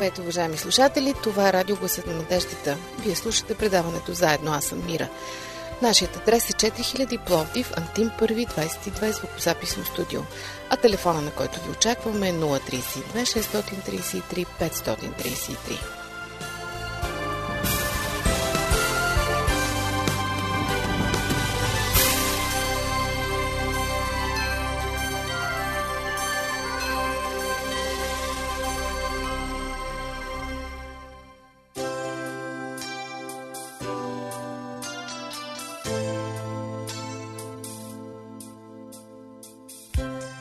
Здравейте, уважаеми слушатели! Това е Радио Гласът на надеждата. Вие слушате предаването Заедно. Аз съм Мира. Нашият адрес е 4000 Пловдив, Антим 1, 22 звукозаписно студио. А телефона, на който ви очакваме е 032 633 533.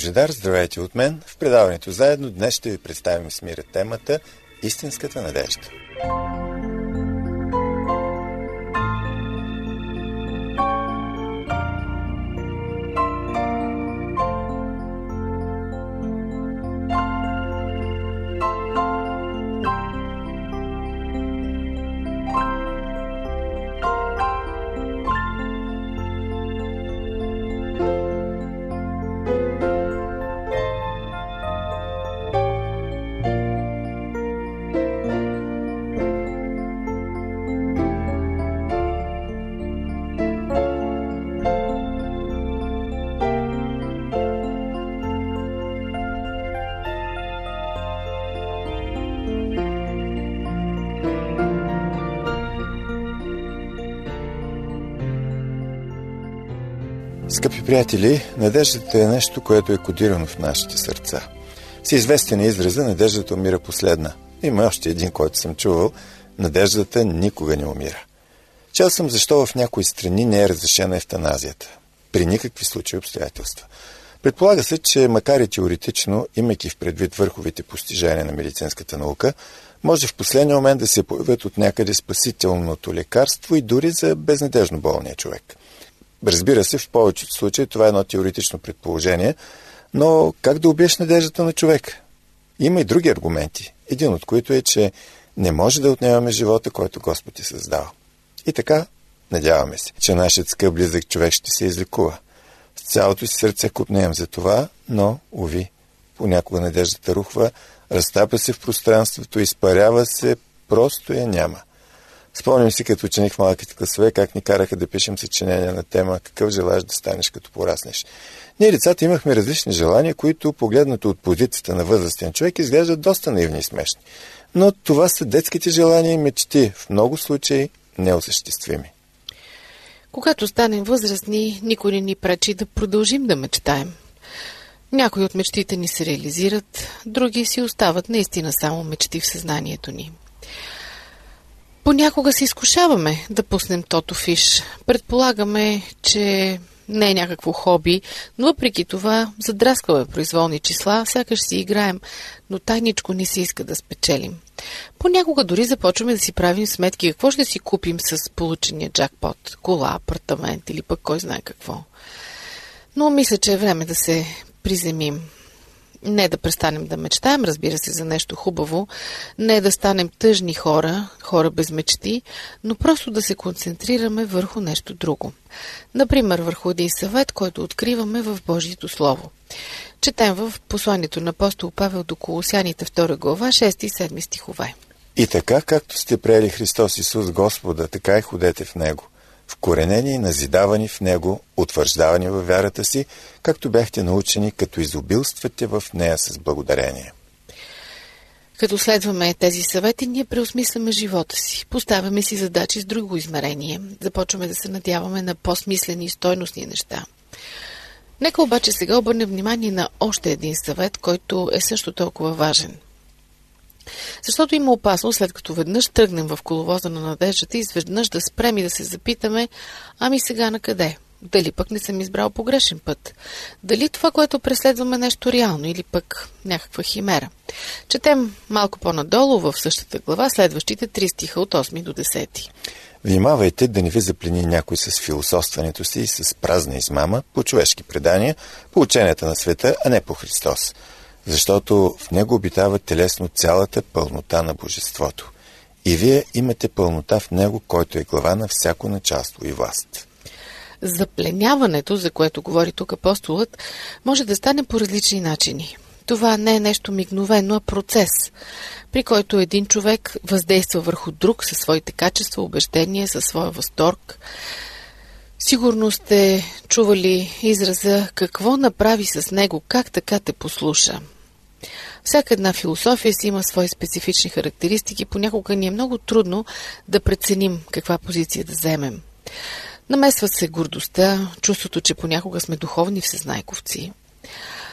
Божедар, здравейте от мен. В предаването заедно днес ще ви представим с мира темата Истинската надежда. Скъпи приятели, надеждата е нещо, което е кодирано в нашите сърца. С известен израза, надеждата умира последна. Има още един, който съм чувал. Надеждата никога не умира. Чел съм защо в някои страни не е разрешена ефтаназията. При никакви случаи обстоятелства. Предполага се, че макар и теоретично, имайки в предвид върховите постижения на медицинската наука, може в последния момент да се появят от някъде спасителното лекарство и дори за безнадежно болния човек. Разбира се, в повечето случаи това е едно теоретично предположение, но как да убиеш надеждата на човек? Има и други аргументи, един от които е, че не може да отнемаме живота, който Господ е създал. И така, надяваме се, че нашият скъп близък човек ще се излекува. С цялото си сърце купнеем за това, но, уви, понякога надеждата рухва, разтапя се в пространството, изпарява се, просто я няма. Спомням си като ученик в малките класове как ни караха да пишем съчинения на тема какъв желаеш да станеш като пораснеш. Ние децата имахме различни желания, които погледнато от позицията на възрастен човек изглеждат доста наивни и смешни. Но това са детските желания и мечти, в много случаи неосъществими. Когато станем възрастни, никой не ни пречи да продължим да мечтаем. Някои от мечтите ни се реализират, други си остават наистина само мечти в съзнанието ни. Понякога се изкушаваме да пуснем тото фиш. Предполагаме, че не е някакво хоби, но въпреки това задраскваме произволни числа, сякаш си играем, но тайничко не се иска да спечелим. Понякога дори започваме да си правим сметки какво ще си купим с получения джакпот, кола, апартамент или пък кой знае какво. Но мисля, че е време да се приземим не да престанем да мечтаем, разбира се, за нещо хубаво, не да станем тъжни хора, хора без мечти, но просто да се концентрираме върху нещо друго. Например, върху един съвет, който откриваме в Божието Слово. Четем в посланието на апостол Павел до Колосяните 2 глава, 6 и 7 стихове. И така, както сте приели Христос Исус Господа, така и ходете в Него – вкоренени и назидавани в Него, утвърждавани във вярата си, както бяхте научени, като изобилствате в нея с благодарение. Като следваме тези съвети, ние преосмисляме живота си, поставяме си задачи с друго измерение, започваме да се надяваме на по-смислени и стойностни неща. Нека обаче сега обърнем внимание на още един съвет, който е също толкова важен. Защото има опасност, след като веднъж тръгнем в коловоза на надеждата, изведнъж да спрем и да се запитаме, ами сега на къде? Дали пък не съм избрал погрешен път? Дали това, което преследваме е нещо реално или пък някаква химера? Четем малко по-надолу в същата глава следващите три стиха от 8 до 10. Внимавайте да не ви заплени някой с философстването си и с празна измама по човешки предания, по ученията на света, а не по Христос. Защото в него обитава телесно цялата пълнота на Божеството. И вие имате пълнота в него, който е глава на всяко началство и власт. Запленяването, за което говори тук апостолът, може да стане по различни начини. Това не е нещо мигновено, а процес, при който един човек въздейства върху друг със своите качества, убеждения, със своя възторг. Сигурно сте чували израза какво направи с него, как така те послуша. Всяка една философия си има свои специфични характеристики. Понякога ни е много трудно да преценим каква позиция да вземем. Намесват се гордостта, чувството, че понякога сме духовни всезнайковци.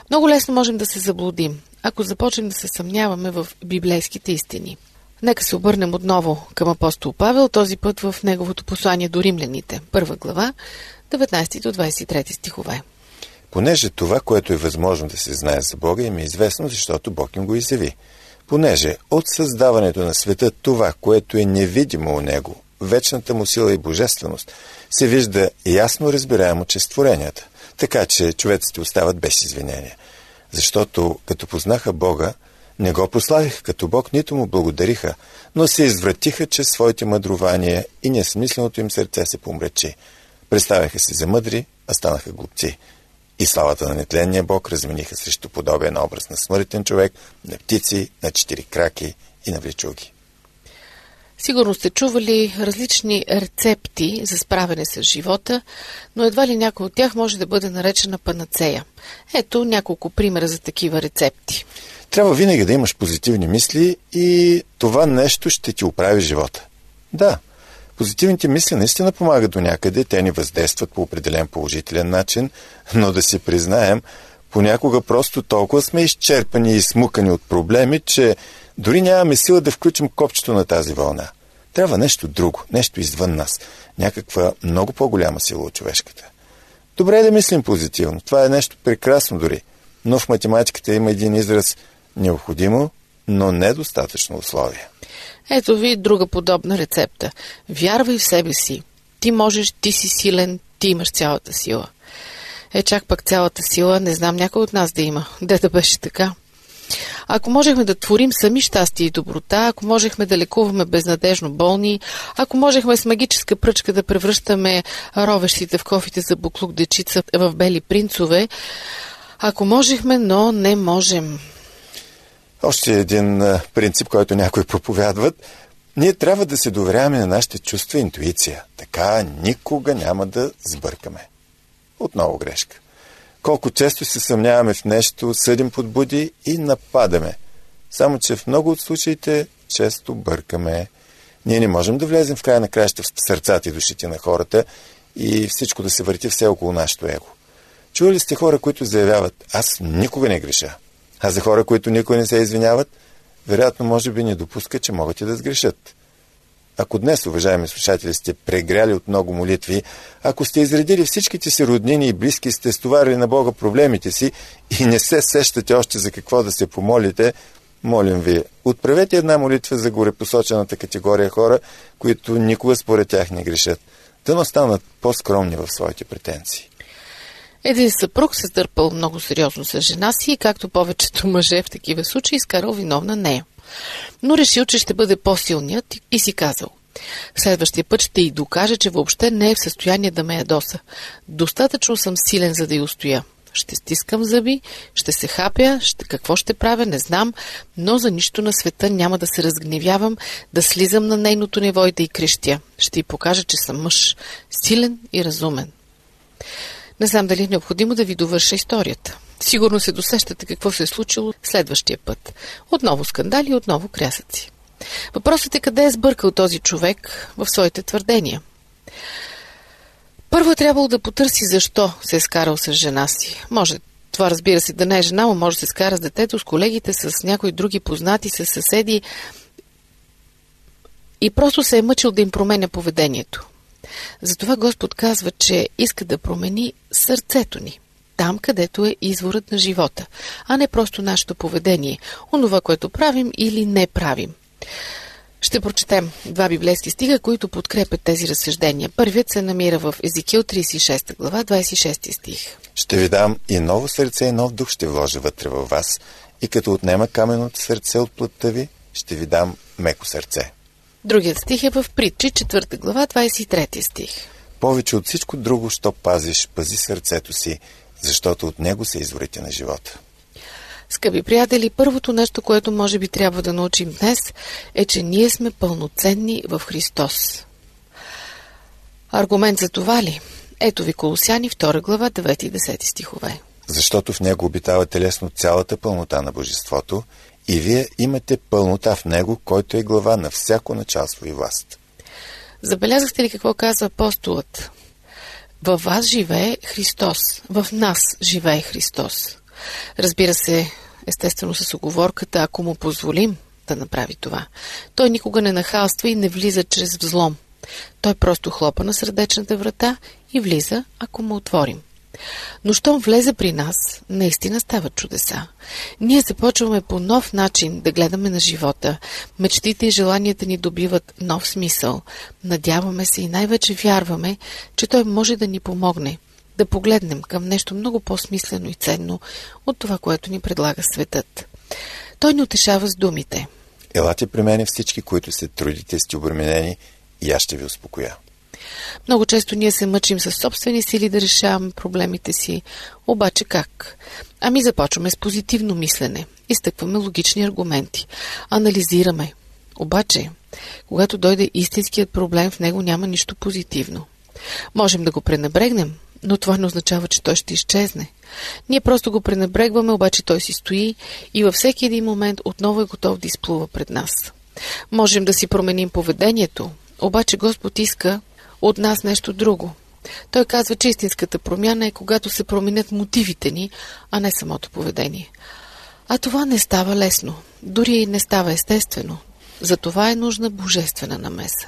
Много лесно можем да се заблудим, ако започнем да се съмняваме в библейските истини. Нека се обърнем отново към апостол Павел, този път в неговото послание до римляните, първа глава, 19 до 23 стихове. Понеже това, което е възможно да се знае за Бога, им е известно, защото Бог им го изяви. Понеже от създаването на света това, което е невидимо у Него, вечната му сила и божественост, се вижда ясно разбираемо чрез творенията, така че човеците остават без извинения. Защото като познаха Бога, не го прославиха като Бог, нито му благодариха, но се извратиха чрез своите мъдрования и несмисленото им сърце се помречи. Представяха се за мъдри, а станаха глупци. И славата на нетленния Бог размениха срещу подобен образ на смъртен човек, на птици, на четири краки и на влечуги. Сигурно сте чували различни рецепти за справяне с живота, но едва ли някой от тях може да бъде наречена панацея. Ето няколко примера за такива рецепти. Трябва винаги да имаш позитивни мисли и това нещо ще ти оправи живота. Да, позитивните мисли наистина помагат до някъде, те ни въздействат по определен положителен начин, но да си признаем, понякога просто толкова сме изчерпани и смукани от проблеми, че дори нямаме сила да включим копчето на тази вълна. Трябва нещо друго, нещо извън нас, някаква много по-голяма сила от човешката. Добре е да мислим позитивно, това е нещо прекрасно дори, но в математиката има един израз необходимо, но недостатъчно условие. Ето ви друга подобна рецепта. Вярвай в себе си. Ти можеш, ти си силен, ти имаш цялата сила. Е, чак пък цялата сила, не знам някой от нас да има. Де да беше така? Ако можехме да творим сами щастие и доброта, ако можехме да лекуваме безнадежно болни, ако можехме с магическа пръчка да превръщаме ровещите в кофите за буклук дечица в бели принцове, ако можехме, но не можем. Още един принцип, който някои проповядват. Ние трябва да се доверяваме на нашите чувства и интуиция. Така никога няма да сбъркаме. Отново грешка. Колко често се съмняваме в нещо, съдим подбуди и нападаме. Само, че в много от случаите често бъркаме. Ние не можем да влезем в края на краища в сърцата и душите на хората и всичко да се върти все около нашето его. Чували сте хора, които заявяват, аз никога не греша. А за хора, които никога не се извиняват, вероятно може би не допускат, че могат и да сгрешат. Ако днес, уважаеми слушатели, сте прегряли от много молитви, ако сте изредили всичките си роднини и близки, сте стоварили на Бога проблемите си и не се сещате още за какво да се помолите, молим ви, отправете една молитва за горепосочената категория хора, които никога според тях не грешат. Да не станат по-скромни в своите претенции. Един съпруг се търпал много сериозно с жена си и както повечето мъже в такива случаи изкарал виновна нея но решил, че ще бъде по-силният и си казал. Следващия път ще й докаже, че въобще не е в състояние да ме ядоса. Достатъчно съм силен, за да й устоя. Ще стискам зъби, ще се хапя, ще, какво ще правя, не знам, но за нищо на света няма да се разгневявам, да слизам на нейното ниво и да й крещя. Ще й покажа, че съм мъж, силен и разумен. Не знам дали е необходимо да ви довърша историята. Сигурно се досещате какво се е случило следващия път. Отново скандали, отново крясъци. Въпросът е къде е сбъркал този човек в своите твърдения. Първо е трябвало да потърси защо се е скарал с жена си. Може това разбира се да не е жена, но може да се скара с детето, с колегите, с някои други познати, с съседи. И просто се е мъчил да им променя поведението. Затова Господ казва, че иска да промени сърцето ни. Там, където е изворът на живота, а не просто нашето поведение, онова, което правим или не правим. Ще прочетем два библейски стига, които подкрепят тези разсъждения. Първият се намира в Езикил 36 глава, 26 стих. Ще ви дам и ново сърце и нов дух ще вложа вътре във вас и като отнема каменото сърце от плътта ви, ще ви дам меко сърце. Другият стих е в Притчи, 4 глава, 23 стих. Повече от всичко друго, що пазиш, пази сърцето си, защото от него са изворите на живота. Скъпи приятели, първото нещо, което може би трябва да научим днес, е, че ние сме пълноценни в Христос. Аргумент за това ли? Ето ви Колосяни, 2 глава, 9 и 10 стихове. Защото в него обитава телесно цялата пълнота на Божеството и вие имате пълнота в него, който е глава на всяко началство и власт. Забелязахте ли какво казва апостолът? Във вас живее Христос. В нас живее Христос. Разбира се, естествено с оговорката, ако му позволим да направи това. Той никога не нахалства и не влиза чрез взлом. Той просто хлопа на сърдечната врата и влиза, ако му отворим. Но щом влезе при нас, наистина стават чудеса. Ние започваме по нов начин да гледаме на живота. Мечтите и желанията ни добиват нов смисъл. Надяваме се и най-вече вярваме, че Той може да ни помогне да погледнем към нещо много по-смислено и ценно от това, което ни предлага светът. Той ни утешава с думите. Елате при мене всички, които се трудите, сте обременени и аз ще ви успокоя. Много често ние се мъчим с собствени сили да решаваме проблемите си. Обаче как? Ами започваме с позитивно мислене. Изтъкваме логични аргументи. Анализираме. Обаче, когато дойде истинският проблем, в него няма нищо позитивно. Можем да го пренебрегнем, но това не означава, че той ще изчезне. Ние просто го пренебрегваме, обаче той си стои и във всеки един момент отново е готов да изплува пред нас. Можем да си променим поведението, обаче Господ иска от нас нещо друго. Той казва, че истинската промяна е когато се променят мотивите ни, а не самото поведение. А това не става лесно, дори и не става естествено. За това е нужна божествена намеса.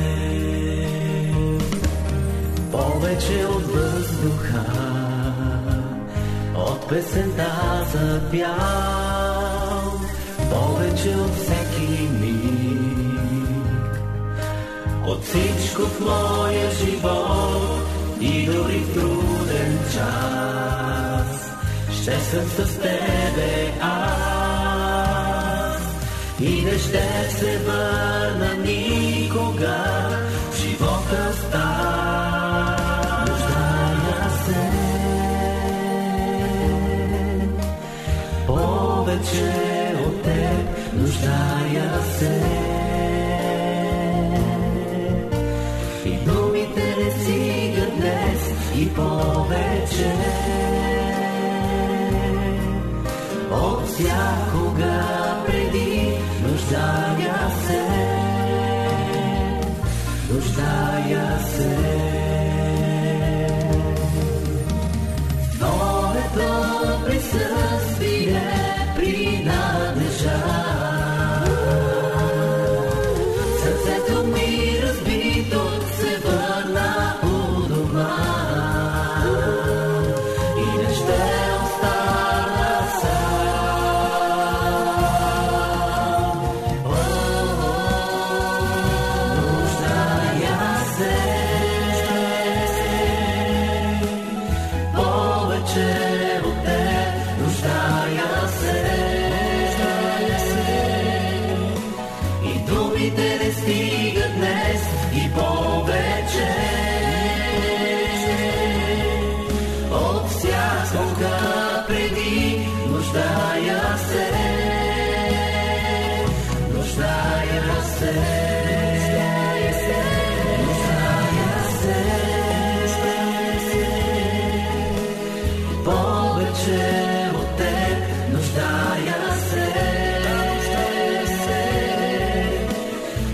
Повече от въздуха, от песента за пял, повече от всеки от всичко в моя живот и дори в труден час. Ще съм с тебе аз. И не ще се върна никога нуждая се. и повече от всякога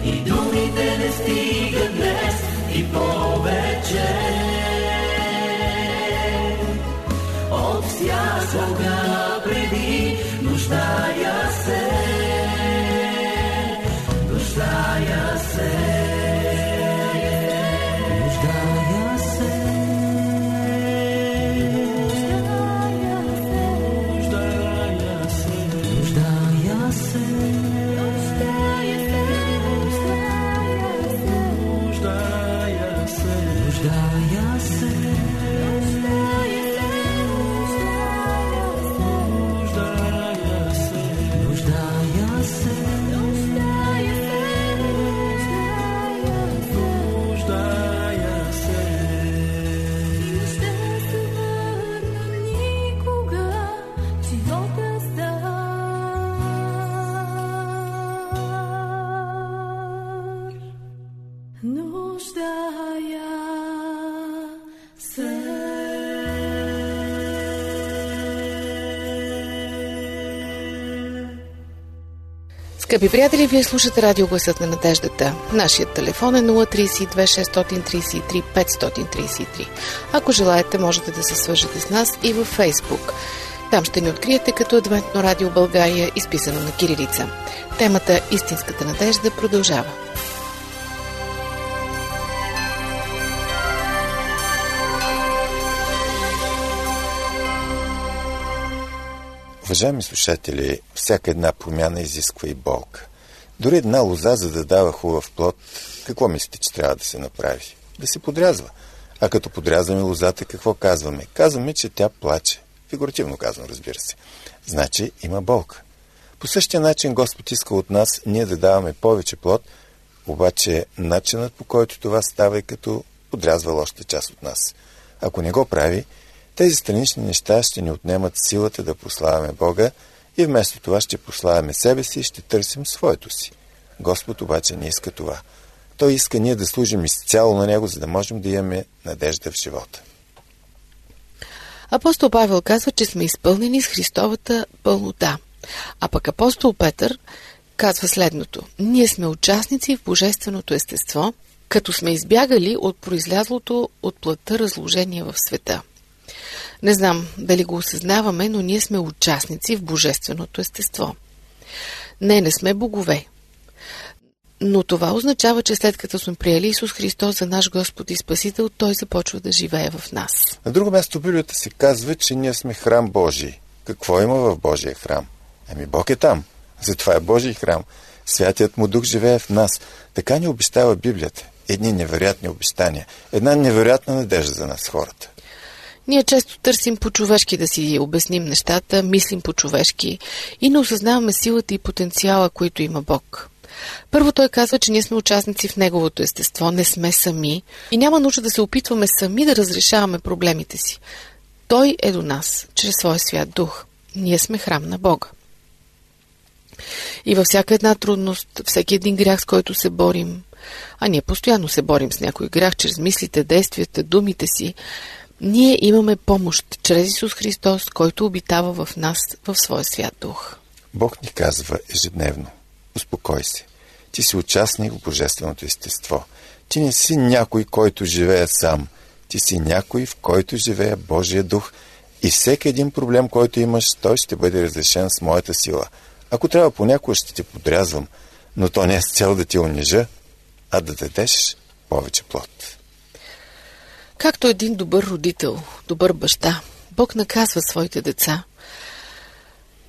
и Скъпи приятели, вие слушате радио Гласът на надеждата. Нашият телефон е 032 633 533. Ако желаете, можете да се свържете с нас и във Фейсбук. Там ще ни откриете като Адвентно радио България, изписано на кирилица. Темата Истинската надежда продължава. Уважаеми слушатели, всяка една промяна изисква и болка. Дори една лоза, за да дава хубав плод, какво мислите, че трябва да се направи? Да се подрязва. А като подрязваме лозата, какво казваме? Казваме, че тя плаче. Фигуративно казвам, разбира се. Значи има болка. По същия начин Господ иска от нас ние да даваме повече плод, обаче начинът по който това става е като подрязва лошата част от нас. Ако не го прави, тези странични неща ще ни отнемат силата да прославяме Бога и вместо това ще прославяме себе си и ще търсим своето си. Господ обаче не иска това. Той иска ние да служим изцяло на Него, за да можем да имаме надежда в живота. Апостол Павел казва, че сме изпълнени с Христовата пълнота. А пък апостол Петър казва следното. Ние сме участници в божественото естество, като сме избягали от произлязлото от плътта разложение в света. Не знам дали го осъзнаваме, но ние сме участници в божественото естество. Не, не сме богове. Но това означава, че след като сме приели Исус Христос за наш Господ и Спасител, Той започва да живее в нас. На друго място Библията се казва, че ние сме храм Божий. Какво има в Божия храм? Ами Бог е там. Затова е Божий храм. Святият му дух живее в нас. Така ни обещава Библията. Едни невероятни обещания. Една невероятна надежда за нас хората. Ние често търсим по-човешки да си обясним нещата, мислим по-човешки и не осъзнаваме силата и потенциала, които има Бог. Първо той казва, че ние сме участници в Неговото естество, не сме сами и няма нужда да се опитваме сами да разрешаваме проблемите си. Той е до нас, чрез своя свят дух. Ние сме храм на Бога. И във всяка една трудност, всеки един грях, с който се борим, а ние постоянно се борим с някой грях чрез мислите, действията, думите си, ние имаме помощ чрез Исус Христос, който обитава в нас в своя свят дух. Бог ни казва ежедневно. Успокой се. Ти си участник в Божественото естество. Ти не си някой, който живее сам. Ти си някой, в който живее Божия дух. И всеки един проблем, който имаш, той ще бъде разрешен с моята сила. Ако трябва понякога ще те подрязвам, но то не е с цел да ти унижа, а да дадеш повече плод. Както един добър родител, добър баща, Бог наказва своите деца.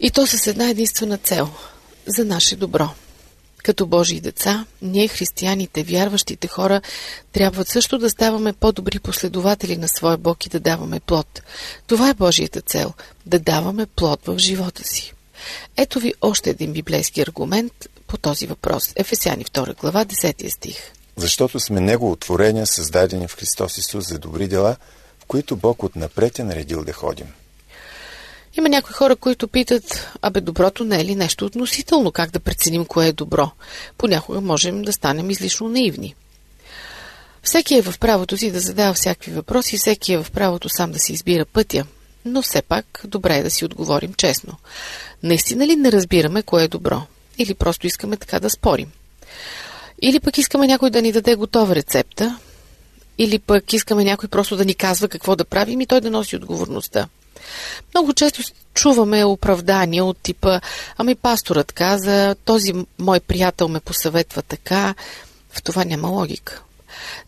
И то с една единствена цел – за наше добро. Като Божии деца, ние, християните, вярващите хора, трябва също да ставаме по-добри последователи на своя Бог и да даваме плод. Това е Божията цел – да даваме плод в живота си. Ето ви още един библейски аргумент по този въпрос. Ефесяни 2 глава, 10 стих. Защото сме Негово творение, създадени в Христос Исус за добри дела, в които Бог отнапред е наредил да ходим. Има някои хора, които питат, абе доброто не е ли нещо относително, как да преценим кое е добро. Понякога можем да станем излишно наивни. Всеки е в правото си да задава всякакви въпроси, всеки е в правото сам да си избира пътя, но все пак добре е да си отговорим честно. Наистина ли не разбираме кое е добро? Или просто искаме така да спорим? Или пък искаме някой да ни даде готова рецепта, или пък искаме някой просто да ни казва какво да правим и той да носи отговорността. Много често чуваме оправдания от типа Ами пасторът каза, този мой приятел ме посъветва така. В това няма логика.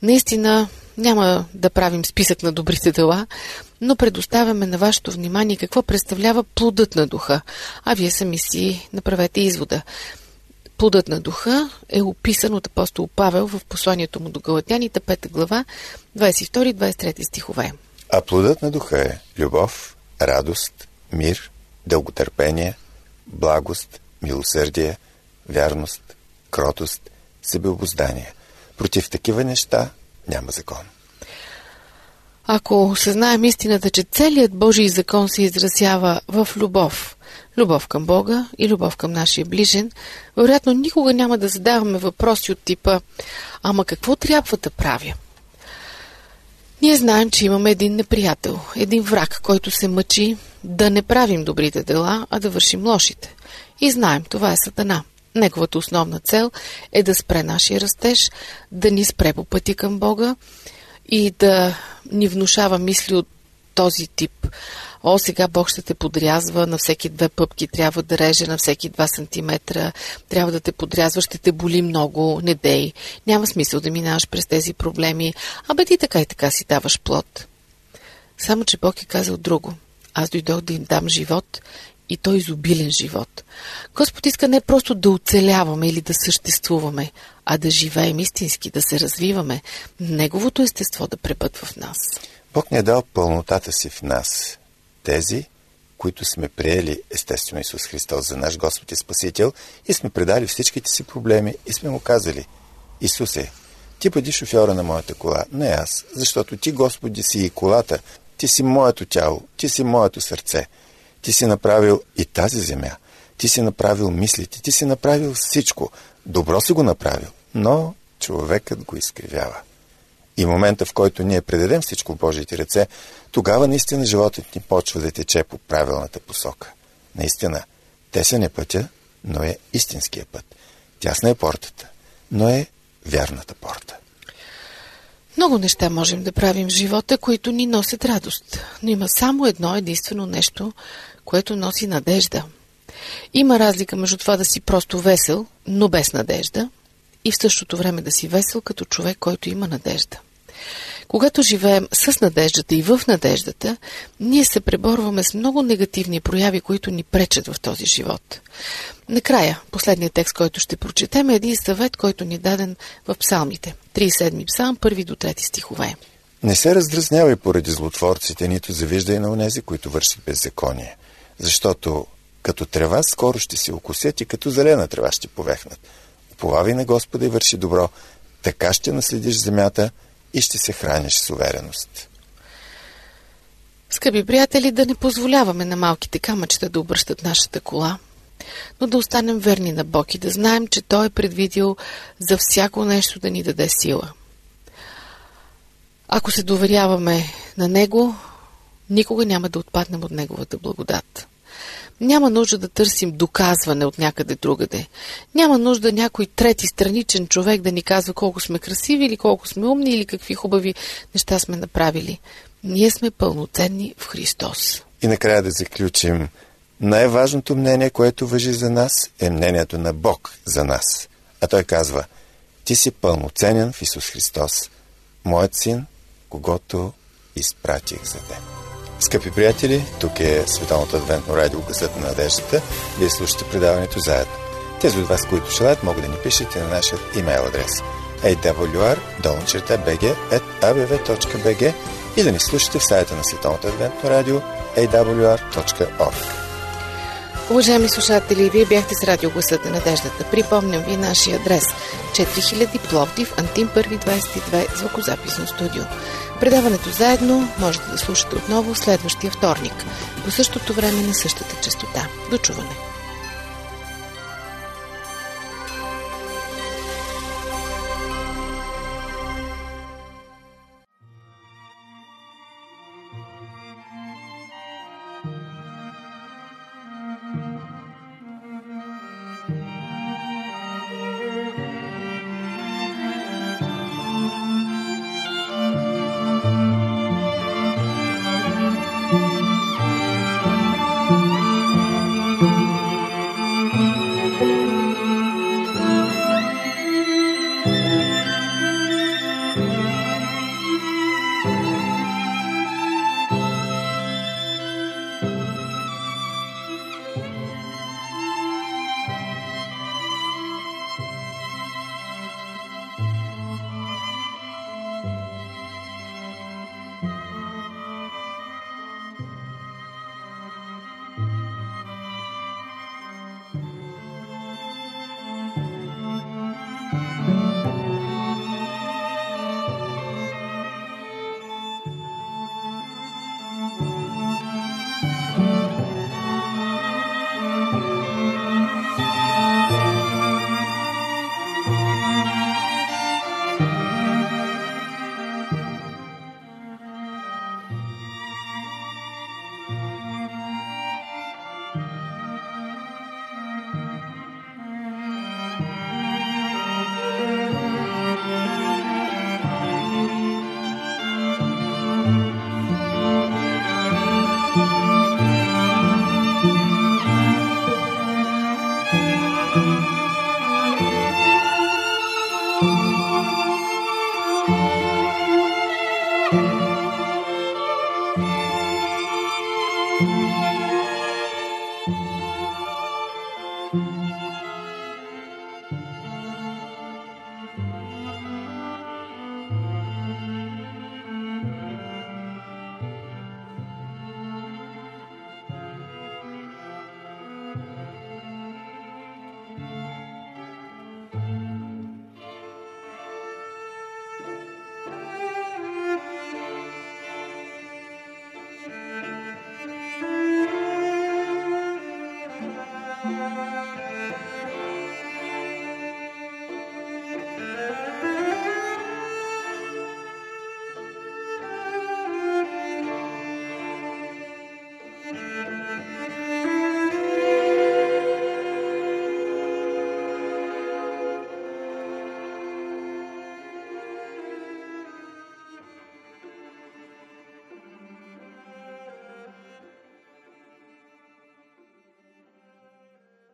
Наистина няма да правим списък на добрите дела, но предоставяме на вашето внимание какво представлява плодът на духа. А вие сами си направете извода. Плодът на духа е описан от апостол Павел в посланието му до Галатяните, 5 глава, 22-23 стихове. А плодът на духа е любов, радост, мир, дълготърпение, благост, милосърдие, вярност, кротост, себеобоздание. Против такива неща няма закон. Ако осъзнаем истината, че целият Божий закон се изразява в любов, любов към Бога и любов към нашия ближен, вероятно никога няма да задаваме въпроси от типа «Ама какво трябва да правя?» Ние знаем, че имаме един неприятел, един враг, който се мъчи да не правим добрите дела, а да вършим лошите. И знаем, това е Сатана. Неговата основна цел е да спре нашия растеж, да ни спре по пъти към Бога и да ни внушава мисли от този тип. О, сега Бог ще те подрязва, на всеки две пъпки трябва да реже, на всеки 2 сантиметра трябва да те подрязва, ще те боли много, не дей. Няма смисъл да минаваш през тези проблеми, абе ти така и така си даваш плод. Само, че Бог е казал друго. Аз дойдох да им дам живот и то изобилен живот. Господ иска не просто да оцеляваме или да съществуваме, а да живеем истински, да се развиваме, неговото естество да препътва в нас. Бог ни е дал пълнотата си в нас. Тези, които сме приели естествено Исус Христос за наш Господ и Спасител и сме предали всичките си проблеми и сме му казали Исусе, ти бъди шофьора на моята кола, не аз, защото ти, Господи, си и колата, ти си моето тяло, ти си моето сърце. Ти си направил и тази земя. Ти си направил мислите, ти си направил всичко. Добро си го направил, но човекът го изкривява. И момента, в който ние предадем всичко в Божиите ръце, тогава наистина животът ни почва да тече по правилната посока. Наистина, тесен е пътя, но е истинския път. Тясна е портата, но е вярната порта. Много неща можем да правим в живота, които ни носят радост. Но има само едно единствено нещо, което носи надежда. Има разлика между това да си просто весел, но без надежда, и в същото време да си весел като човек, който има надежда. Когато живеем с надеждата и в надеждата, ние се преборваме с много негативни прояви, които ни пречат в този живот. Накрая, последният текст, който ще прочетем е един съвет, който ни е даден в псалмите. 37 псалм, първи до трети стихове. Не се раздразнявай поради злотворците, нито завиждай на онези, които вършат беззаконие. Защото като трева скоро ще се окусят и като зелена трева ще повехнат. Уповавай на Господа и върши добро, така ще наследиш земята и ще се храниш с увереност. Скъпи приятели, да не позволяваме на малките камъчета да обръщат нашата кола, но да останем верни на Бог и да знаем, че Той е предвидил за всяко нещо да ни даде сила. Ако се доверяваме на Него, никога няма да отпаднем от Неговата благодат. Няма нужда да търсим доказване от някъде другаде. Няма нужда някой трети страничен човек да ни казва колко сме красиви или колко сме умни или какви хубави неща сме направили. Ние сме пълноценни в Христос. И накрая да заключим. Най-важното мнение, което въжи за нас, е мнението на Бог за нас. А той казва, ти си пълноценен в Исус Христос, моят син, когато изпратих за теб. Скъпи приятели, тук е Световното адвентно радио Гъсът на надеждата. Вие слушате предаването заедно. Тези от вас, които желаят, могат да ни пишете на нашия имейл адрес awr.bg.abv.bg и да ни слушате в сайта на Световното адвентно радио awr.org. Уважаеми слушатели, вие бяхте с радио Гласът на надеждата. Припомням ви нашия адрес 4000 Пловдив, Антим 1 22, звукозаписно студио. Предаването заедно можете да слушате отново следващия вторник, по същото време на същата частота. До